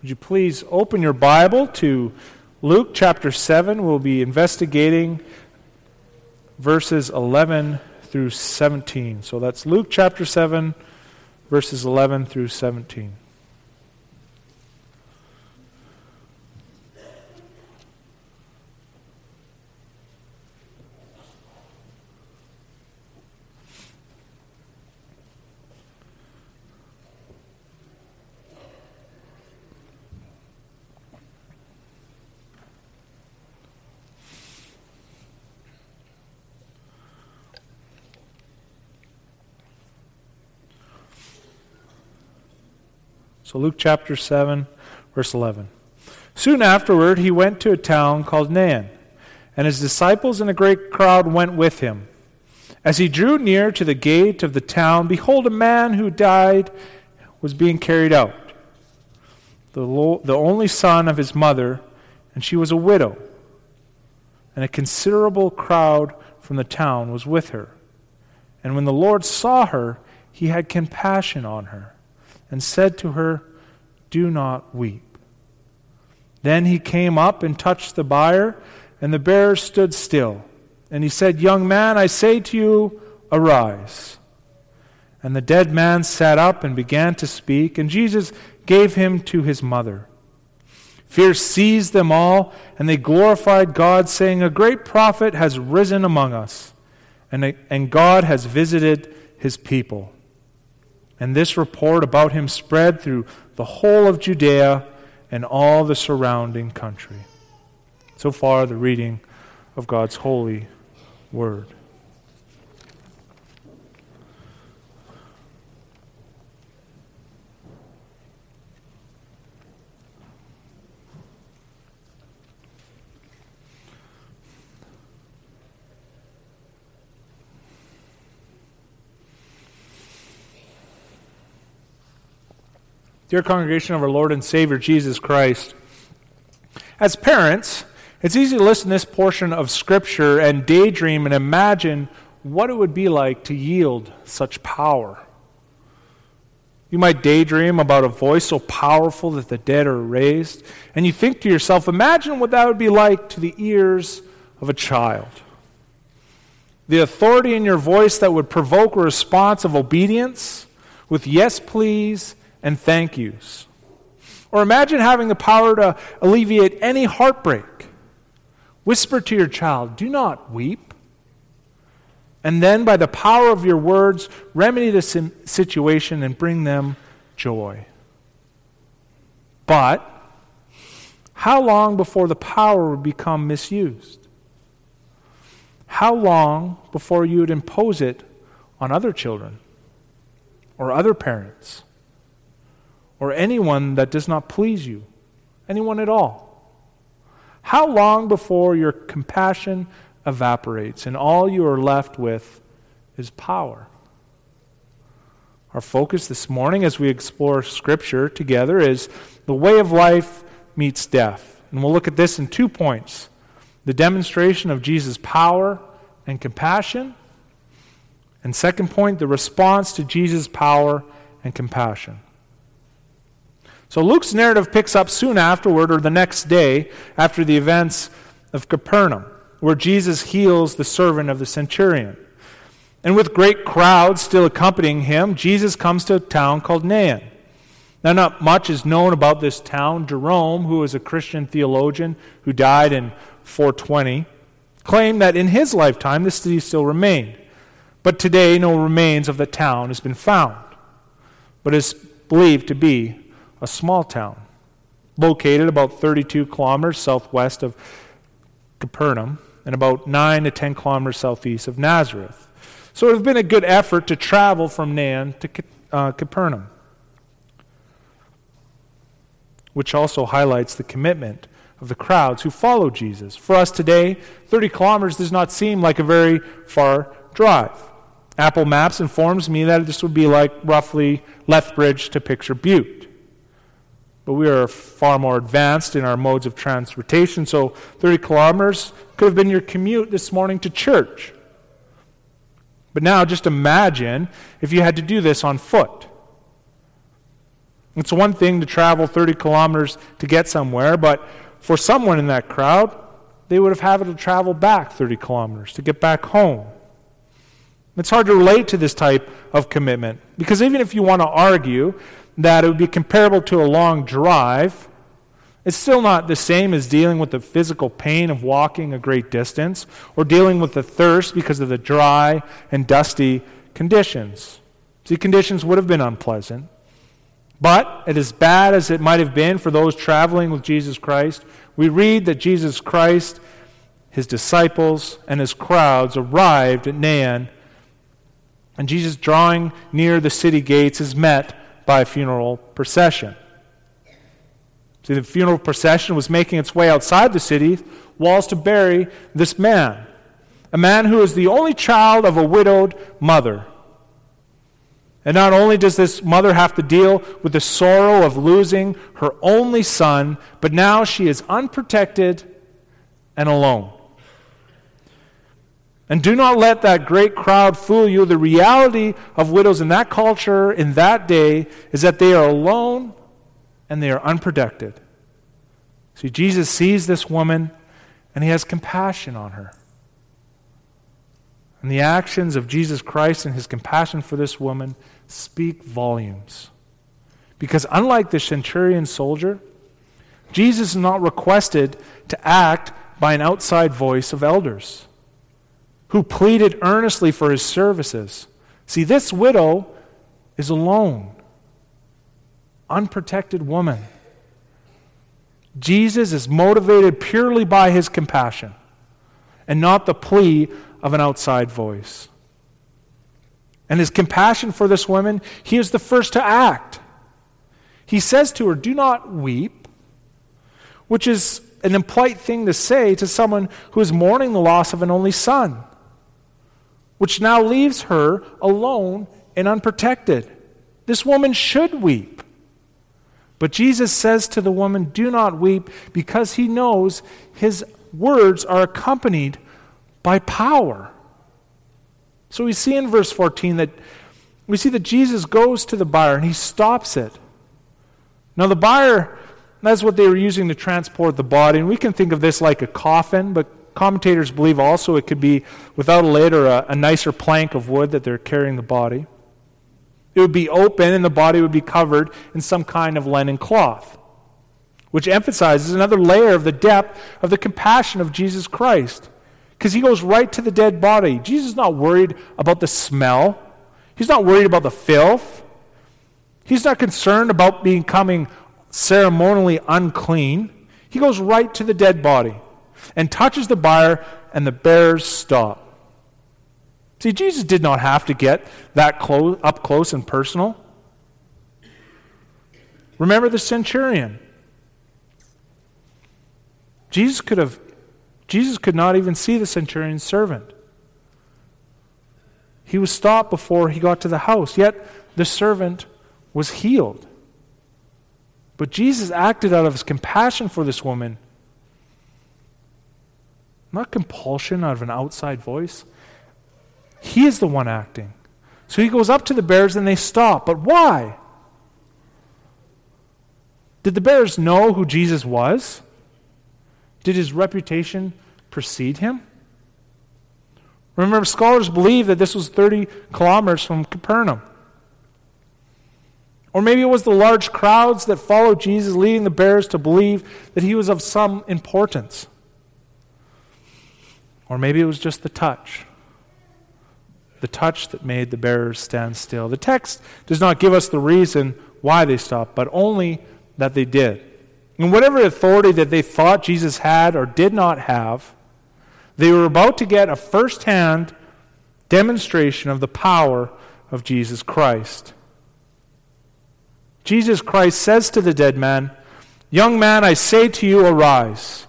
Would you please open your Bible to Luke chapter 7? We'll be investigating verses 11 through 17. So that's Luke chapter 7, verses 11 through 17. So, Luke chapter 7, verse 11. Soon afterward, he went to a town called Nain, and his disciples and a great crowd went with him. As he drew near to the gate of the town, behold, a man who died was being carried out, the, lo- the only son of his mother, and she was a widow. And a considerable crowd from the town was with her. And when the Lord saw her, he had compassion on her and said to her, Do not weep. Then he came up and touched the bier, and the bearer stood still. And he said, Young man, I say to you, arise. And the dead man sat up and began to speak, and Jesus gave him to his mother. Fear seized them all, and they glorified God, saying, A great prophet has risen among us, and, and God has visited his people. And this report about him spread through the whole of Judea and all the surrounding country. So far, the reading of God's holy word. Dear congregation of our Lord and Savior Jesus Christ, as parents, it's easy to listen to this portion of Scripture and daydream and imagine what it would be like to yield such power. You might daydream about a voice so powerful that the dead are raised, and you think to yourself, imagine what that would be like to the ears of a child. The authority in your voice that would provoke a response of obedience with yes, please, and thank yous. Or imagine having the power to alleviate any heartbreak. Whisper to your child, Do not weep. And then, by the power of your words, remedy the situation and bring them joy. But, how long before the power would become misused? How long before you would impose it on other children or other parents? Or anyone that does not please you, anyone at all? How long before your compassion evaporates and all you are left with is power? Our focus this morning as we explore Scripture together is the way of life meets death. And we'll look at this in two points the demonstration of Jesus' power and compassion. And second point, the response to Jesus' power and compassion. So Luke's narrative picks up soon afterward, or the next day, after the events of Capernaum, where Jesus heals the servant of the centurion. And with great crowds still accompanying him, Jesus comes to a town called Nain. Now, not much is known about this town. Jerome, who was a Christian theologian who died in 420, claimed that in his lifetime the city still remained. But today, no remains of the town has been found, but is believed to be a small town located about 32 kilometers southwest of Capernaum and about 9 to 10 kilometers southeast of Nazareth. So it would have been a good effort to travel from Nain to uh, Capernaum, which also highlights the commitment of the crowds who follow Jesus. For us today, 30 kilometers does not seem like a very far drive. Apple Maps informs me that this would be like roughly Lethbridge to Picture Butte but we are far more advanced in our modes of transportation. So 30 kilometers could have been your commute this morning to church. But now just imagine if you had to do this on foot. It's one thing to travel 30 kilometers to get somewhere, but for someone in that crowd, they would have had to travel back 30 kilometers to get back home. It's hard to relate to this type of commitment because even if you want to argue that it would be comparable to a long drive, it's still not the same as dealing with the physical pain of walking a great distance or dealing with the thirst because of the dry and dusty conditions. See, conditions would have been unpleasant. But, as bad as it might have been for those traveling with Jesus Christ, we read that Jesus Christ, his disciples, and his crowds arrived at Nain and Jesus, drawing near the city gates, is met by a funeral procession. See, the funeral procession was making its way outside the city walls to bury this man, a man who is the only child of a widowed mother. And not only does this mother have to deal with the sorrow of losing her only son, but now she is unprotected and alone. And do not let that great crowd fool you. The reality of widows in that culture, in that day, is that they are alone and they are unprotected. See, Jesus sees this woman and he has compassion on her. And the actions of Jesus Christ and his compassion for this woman speak volumes. Because unlike the centurion soldier, Jesus is not requested to act by an outside voice of elders who pleaded earnestly for his services. See, this widow is alone, unprotected woman. Jesus is motivated purely by his compassion and not the plea of an outside voice. And his compassion for this woman, he is the first to act. He says to her, Do not weep, which is an impolite thing to say to someone who is mourning the loss of an only son which now leaves her alone and unprotected. This woman should weep. But Jesus says to the woman, Do not weep, because he knows his words are accompanied by power. So we see in verse 14 that we see that Jesus goes to the buyer and he stops it. Now, the buyer, that's what they were using to transport the body. And we can think of this like a coffin, but Commentators believe also it could be without a lid or a, a nicer plank of wood that they're carrying the body. It would be open and the body would be covered in some kind of linen cloth, which emphasizes another layer of the depth of the compassion of Jesus Christ. Because he goes right to the dead body. Jesus is not worried about the smell, he's not worried about the filth, he's not concerned about becoming ceremonially unclean. He goes right to the dead body and touches the buyer, and the bears stop. See, Jesus did not have to get that close, up close and personal. Remember the centurion. Jesus could have Jesus could not even see the centurion's servant. He was stopped before he got to the house, yet the servant was healed. But Jesus acted out of his compassion for this woman not compulsion out of an outside voice. He is the one acting. So he goes up to the bears and they stop. But why? Did the bears know who Jesus was? Did his reputation precede him? Remember, scholars believe that this was 30 kilometers from Capernaum. Or maybe it was the large crowds that followed Jesus, leading the bears to believe that he was of some importance. Or maybe it was just the touch. The touch that made the bearers stand still. The text does not give us the reason why they stopped, but only that they did. And whatever authority that they thought Jesus had or did not have, they were about to get a first hand demonstration of the power of Jesus Christ. Jesus Christ says to the dead man, Young man, I say to you, arise.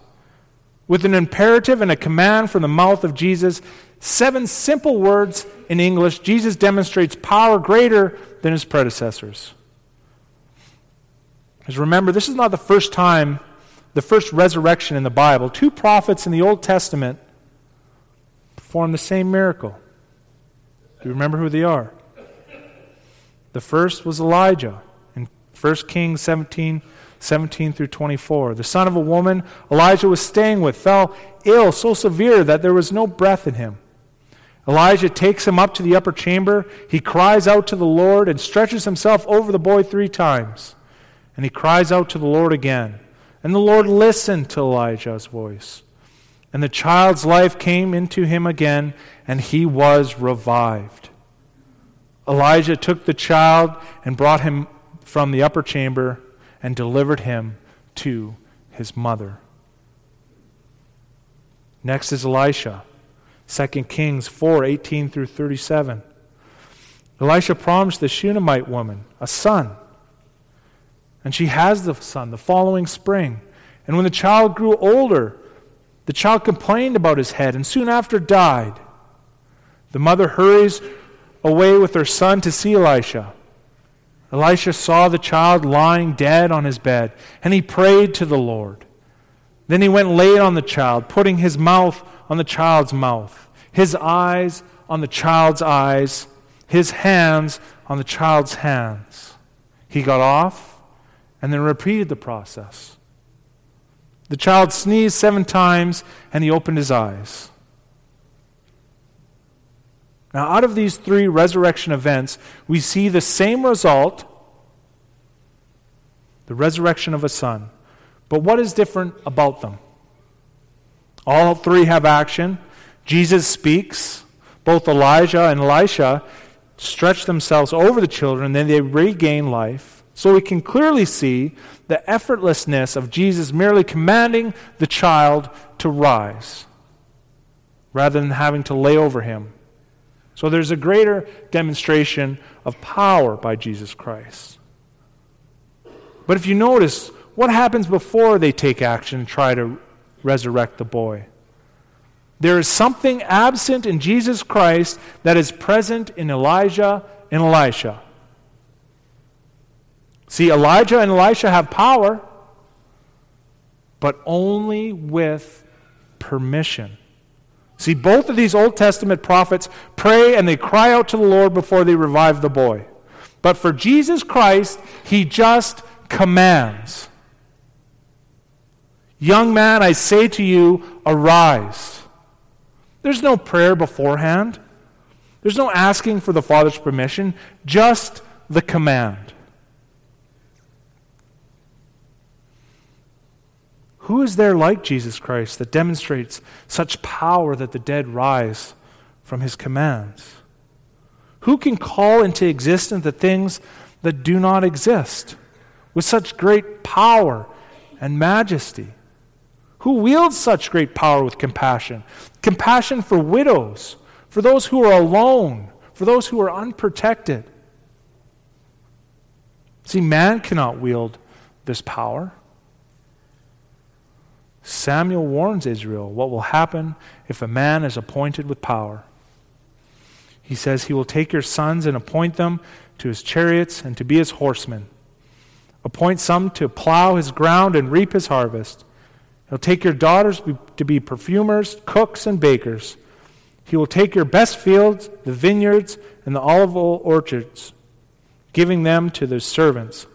With an imperative and a command from the mouth of Jesus, seven simple words in English, Jesus demonstrates power greater than his predecessors. Because remember, this is not the first time, the first resurrection in the Bible. Two prophets in the Old Testament performed the same miracle. Do you remember who they are? The first was Elijah in 1 Kings 17, 17 through 24. The son of a woman Elijah was staying with fell ill so severe that there was no breath in him. Elijah takes him up to the upper chamber. He cries out to the Lord and stretches himself over the boy three times. And he cries out to the Lord again. And the Lord listened to Elijah's voice. And the child's life came into him again, and he was revived. Elijah took the child and brought him from the upper chamber and delivered him to his mother. Next is Elisha. 2 Kings 4 18 through 37. Elisha promised the Shunammite woman a son. And she has the son the following spring. And when the child grew older, the child complained about his head and soon after died. The mother hurries away with her son to see Elisha. Elisha saw the child lying dead on his bed, and he prayed to the Lord. Then he went laid on the child, putting his mouth on the child's mouth, his eyes on the child's eyes, his hands on the child's hands. He got off and then repeated the process. The child sneezed seven times and he opened his eyes. Now, out of these three resurrection events, we see the same result the resurrection of a son. But what is different about them? All three have action. Jesus speaks. Both Elijah and Elisha stretch themselves over the children, then they regain life. So we can clearly see the effortlessness of Jesus merely commanding the child to rise rather than having to lay over him. So there's a greater demonstration of power by Jesus Christ. But if you notice, what happens before they take action and try to resurrect the boy? There is something absent in Jesus Christ that is present in Elijah and Elisha. See, Elijah and Elisha have power, but only with permission. See, both of these Old Testament prophets pray and they cry out to the Lord before they revive the boy. But for Jesus Christ, he just commands. Young man, I say to you, arise. There's no prayer beforehand. There's no asking for the Father's permission, just the command. Who is there like Jesus Christ that demonstrates such power that the dead rise from his commands? Who can call into existence the things that do not exist with such great power and majesty? Who wields such great power with compassion? Compassion for widows, for those who are alone, for those who are unprotected. See, man cannot wield this power. Samuel warns Israel what will happen if a man is appointed with power. He says, He will take your sons and appoint them to his chariots and to be his horsemen. Appoint some to plow his ground and reap his harvest. He'll take your daughters to be perfumers, cooks, and bakers. He will take your best fields, the vineyards, and the olive orchards, giving them to the servants.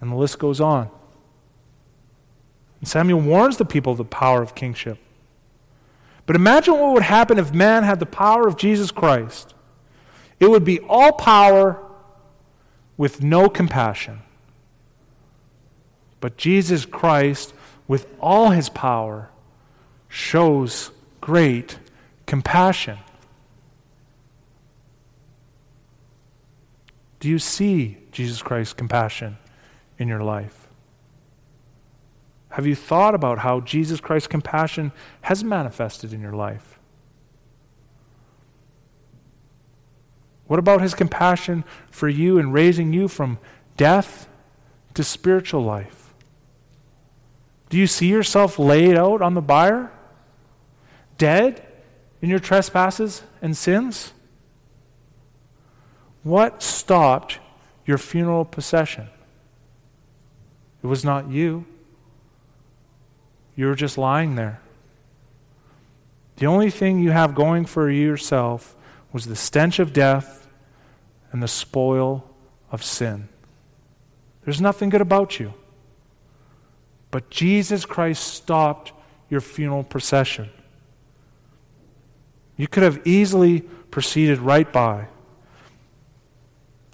And the list goes on. And Samuel warns the people of the power of kingship. But imagine what would happen if man had the power of Jesus Christ. It would be all power with no compassion. But Jesus Christ, with all his power, shows great compassion. Do you see Jesus Christ's compassion in your life? Have you thought about how Jesus Christ's compassion has manifested in your life? What about his compassion for you in raising you from death to spiritual life? Do you see yourself laid out on the bier? Dead in your trespasses and sins? What stopped your funeral procession? It was not you. You were just lying there. The only thing you have going for yourself was the stench of death and the spoil of sin. There's nothing good about you. But Jesus Christ stopped your funeral procession. You could have easily proceeded right by.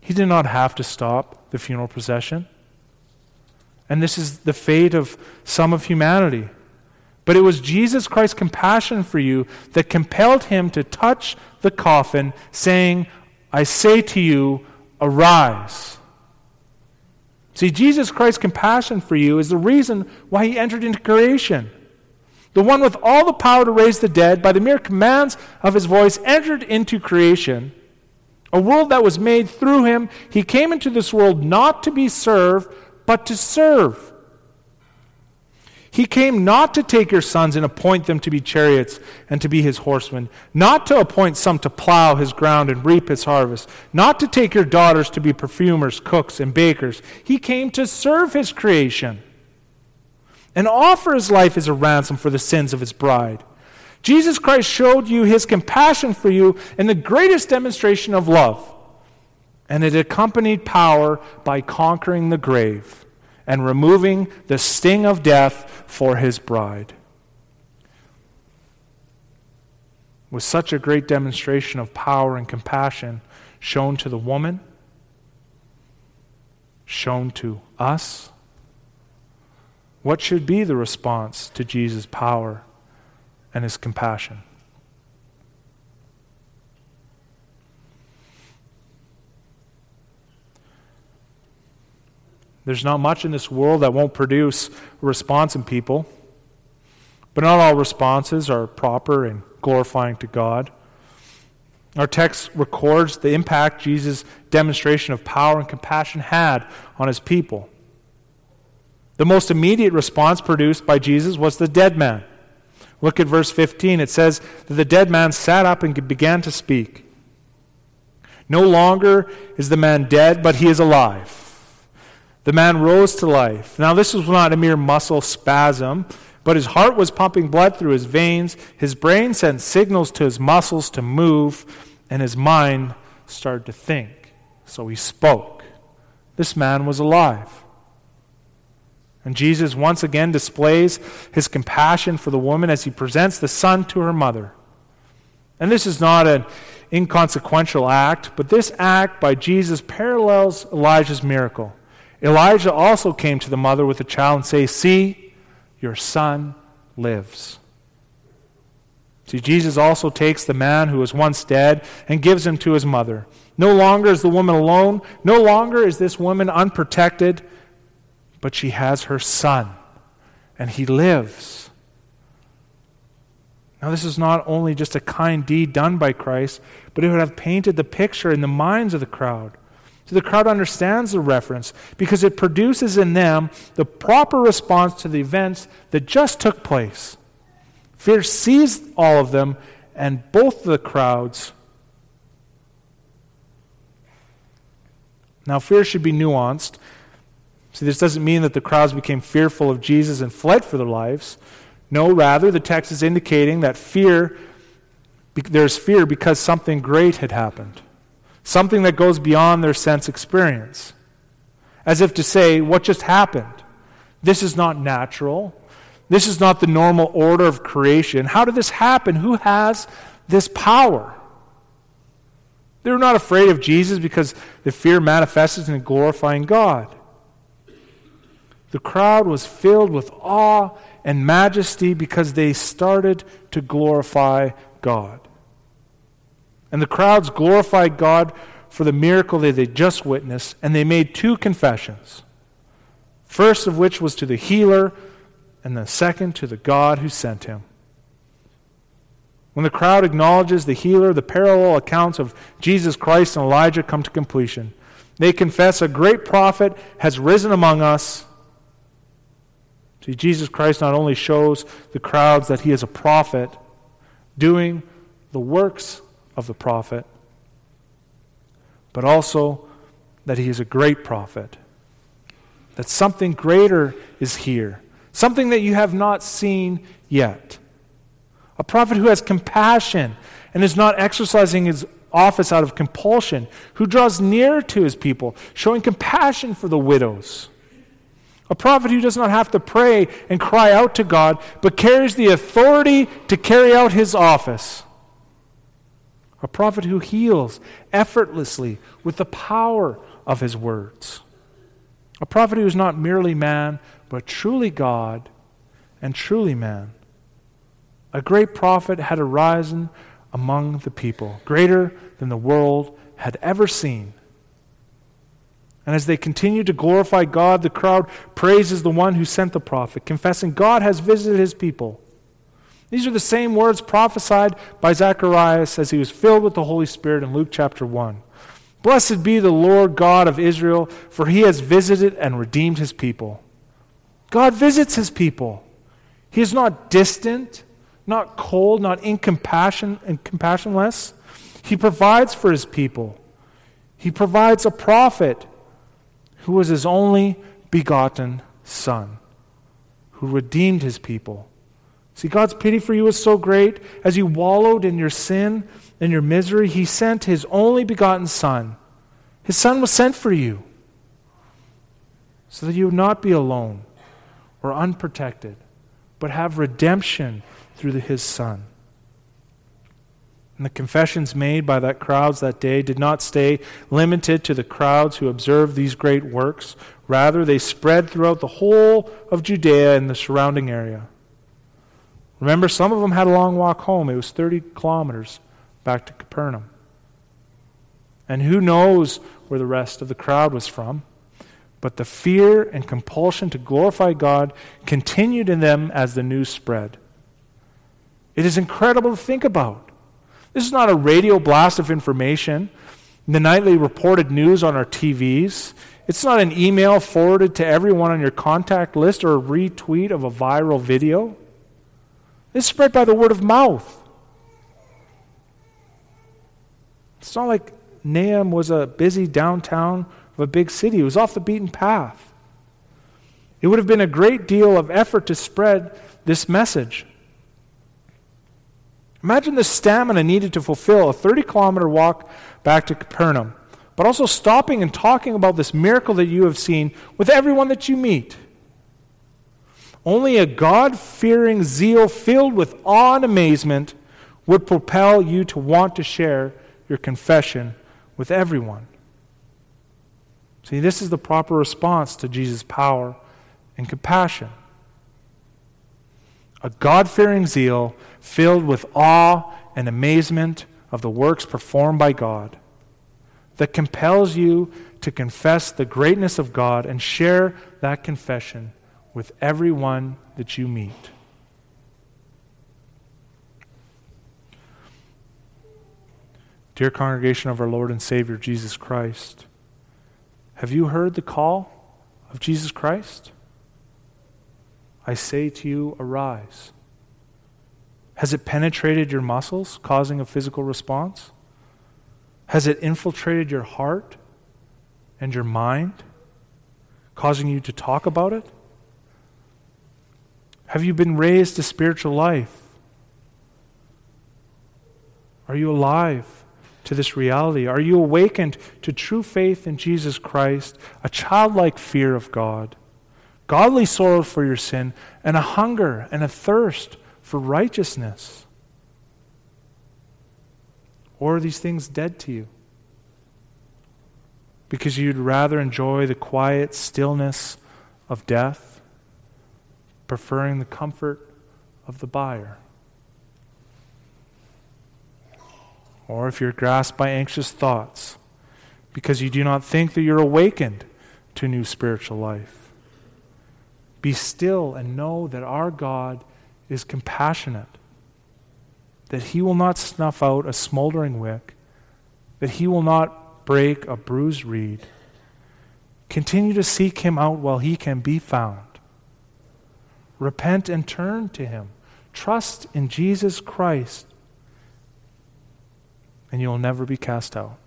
He did not have to stop the funeral procession. And this is the fate of some of humanity. But it was Jesus Christ's compassion for you that compelled him to touch the coffin, saying, I say to you, arise. See, Jesus Christ's compassion for you is the reason why he entered into creation. The one with all the power to raise the dead, by the mere commands of his voice, entered into creation, a world that was made through him. He came into this world not to be served, but to serve he came not to take your sons and appoint them to be chariots and to be his horsemen, not to appoint some to plow his ground and reap his harvest, not to take your daughters to be perfumers, cooks, and bakers. He came to serve his creation and offer his life as a ransom for the sins of his bride. Jesus Christ showed you his compassion for you in the greatest demonstration of love, and it accompanied power by conquering the grave and removing the sting of death for his bride. With such a great demonstration of power and compassion shown to the woman, shown to us, what should be the response to Jesus' power and his compassion? There's not much in this world that won't produce a response in people. But not all responses are proper and glorifying to God. Our text records the impact Jesus' demonstration of power and compassion had on his people. The most immediate response produced by Jesus was the dead man. Look at verse 15. It says that the dead man sat up and began to speak. No longer is the man dead, but he is alive. The man rose to life. Now, this was not a mere muscle spasm, but his heart was pumping blood through his veins. His brain sent signals to his muscles to move, and his mind started to think. So he spoke. This man was alive. And Jesus once again displays his compassion for the woman as he presents the son to her mother. And this is not an inconsequential act, but this act by Jesus parallels Elijah's miracle. Elijah also came to the mother with the child and say, "See, your son lives." See, Jesus also takes the man who was once dead and gives him to his mother. No longer is the woman alone. No longer is this woman unprotected, but she has her son, and he lives. Now, this is not only just a kind deed done by Christ, but it would have painted the picture in the minds of the crowd so the crowd understands the reference because it produces in them the proper response to the events that just took place. Fear seized all of them, and both the crowds. Now, fear should be nuanced. See, this doesn't mean that the crowds became fearful of Jesus and fled for their lives. No, rather, the text is indicating that fear, there's fear because something great had happened something that goes beyond their sense experience. As if to say, what just happened? This is not natural. This is not the normal order of creation. How did this happen? Who has this power? They were not afraid of Jesus because the fear manifested in glorifying God. The crowd was filled with awe and majesty because they started to glorify God. And the crowds glorified God for the miracle that they just witnessed, and they made two confessions. First of which was to the healer, and the second to the God who sent him. When the crowd acknowledges the healer, the parallel accounts of Jesus Christ and Elijah come to completion. They confess a great prophet has risen among us. See, Jesus Christ not only shows the crowds that he is a prophet, doing the works of the prophet, but also that he is a great prophet. That something greater is here, something that you have not seen yet. A prophet who has compassion and is not exercising his office out of compulsion, who draws near to his people, showing compassion for the widows. A prophet who does not have to pray and cry out to God, but carries the authority to carry out his office. A prophet who heals effortlessly with the power of his words. A prophet who is not merely man, but truly God and truly man. A great prophet had arisen among the people, greater than the world had ever seen. And as they continue to glorify God, the crowd praises the one who sent the prophet, confessing God has visited his people. These are the same words prophesied by Zacharias as he was filled with the Holy Spirit in Luke chapter 1. Blessed be the Lord God of Israel, for he has visited and redeemed his people. God visits his people. He is not distant, not cold, not incompassion and compassionless. He provides for his people. He provides a prophet who was his only begotten Son, who redeemed his people. See, God's pity for you is so great. As you wallowed in your sin and your misery, he sent his only begotten Son. His Son was sent for you so that you would not be alone or unprotected, but have redemption through the, his Son. And the confessions made by that crowds that day did not stay limited to the crowds who observed these great works. Rather, they spread throughout the whole of Judea and the surrounding area. Remember, some of them had a long walk home. It was 30 kilometers back to Capernaum. And who knows where the rest of the crowd was from? But the fear and compulsion to glorify God continued in them as the news spread. It is incredible to think about. This is not a radio blast of information, the nightly reported news on our TVs. It's not an email forwarded to everyone on your contact list or a retweet of a viral video. It's spread by the word of mouth. It's not like Nain was a busy downtown of a big city, it was off the beaten path. It would have been a great deal of effort to spread this message. Imagine the stamina needed to fulfill a 30 kilometer walk back to Capernaum, but also stopping and talking about this miracle that you have seen with everyone that you meet. Only a God fearing zeal filled with awe and amazement would propel you to want to share your confession with everyone. See, this is the proper response to Jesus' power and compassion a God fearing zeal filled with awe and amazement of the works performed by God that compels you to confess the greatness of God and share that confession with everyone that you meet. Dear congregation of our Lord and Savior Jesus Christ, have you heard the call of Jesus Christ? I say to you, arise. Has it penetrated your muscles, causing a physical response? Has it infiltrated your heart and your mind, causing you to talk about it? Have you been raised to spiritual life? Are you alive to this reality? Are you awakened to true faith in Jesus Christ, a childlike fear of God? godly sorrow for your sin, and a hunger and a thirst for righteousness? Or are these things dead to you? Because you'd rather enjoy the quiet stillness of death, preferring the comfort of the buyer. Or if you're grasped by anxious thoughts, because you do not think that you're awakened to new spiritual life. Be still and know that our God is compassionate, that He will not snuff out a smoldering wick, that He will not break a bruised reed. Continue to seek Him out while He can be found. Repent and turn to Him. Trust in Jesus Christ, and you will never be cast out.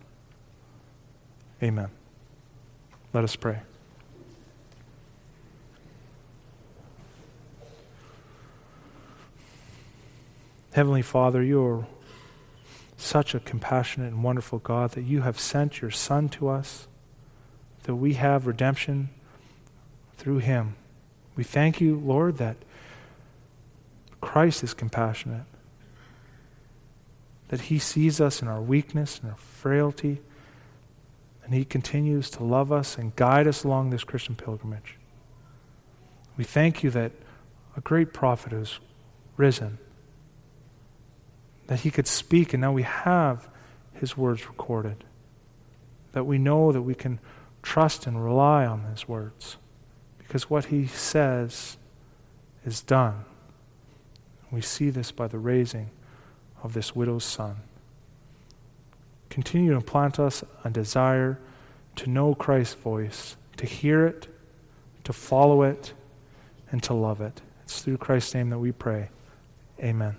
Amen. Let us pray. Heavenly Father, you are such a compassionate and wonderful God that you have sent your Son to us, that we have redemption through him. We thank you, Lord, that Christ is compassionate, that he sees us in our weakness and our frailty, and he continues to love us and guide us along this Christian pilgrimage. We thank you that a great prophet has risen that he could speak, and now we have his words recorded. That we know that we can trust and rely on his words because what he says is done. We see this by the raising of this widow's son. Continue to plant us a desire to know Christ's voice, to hear it, to follow it, and to love it. It's through Christ's name that we pray. Amen.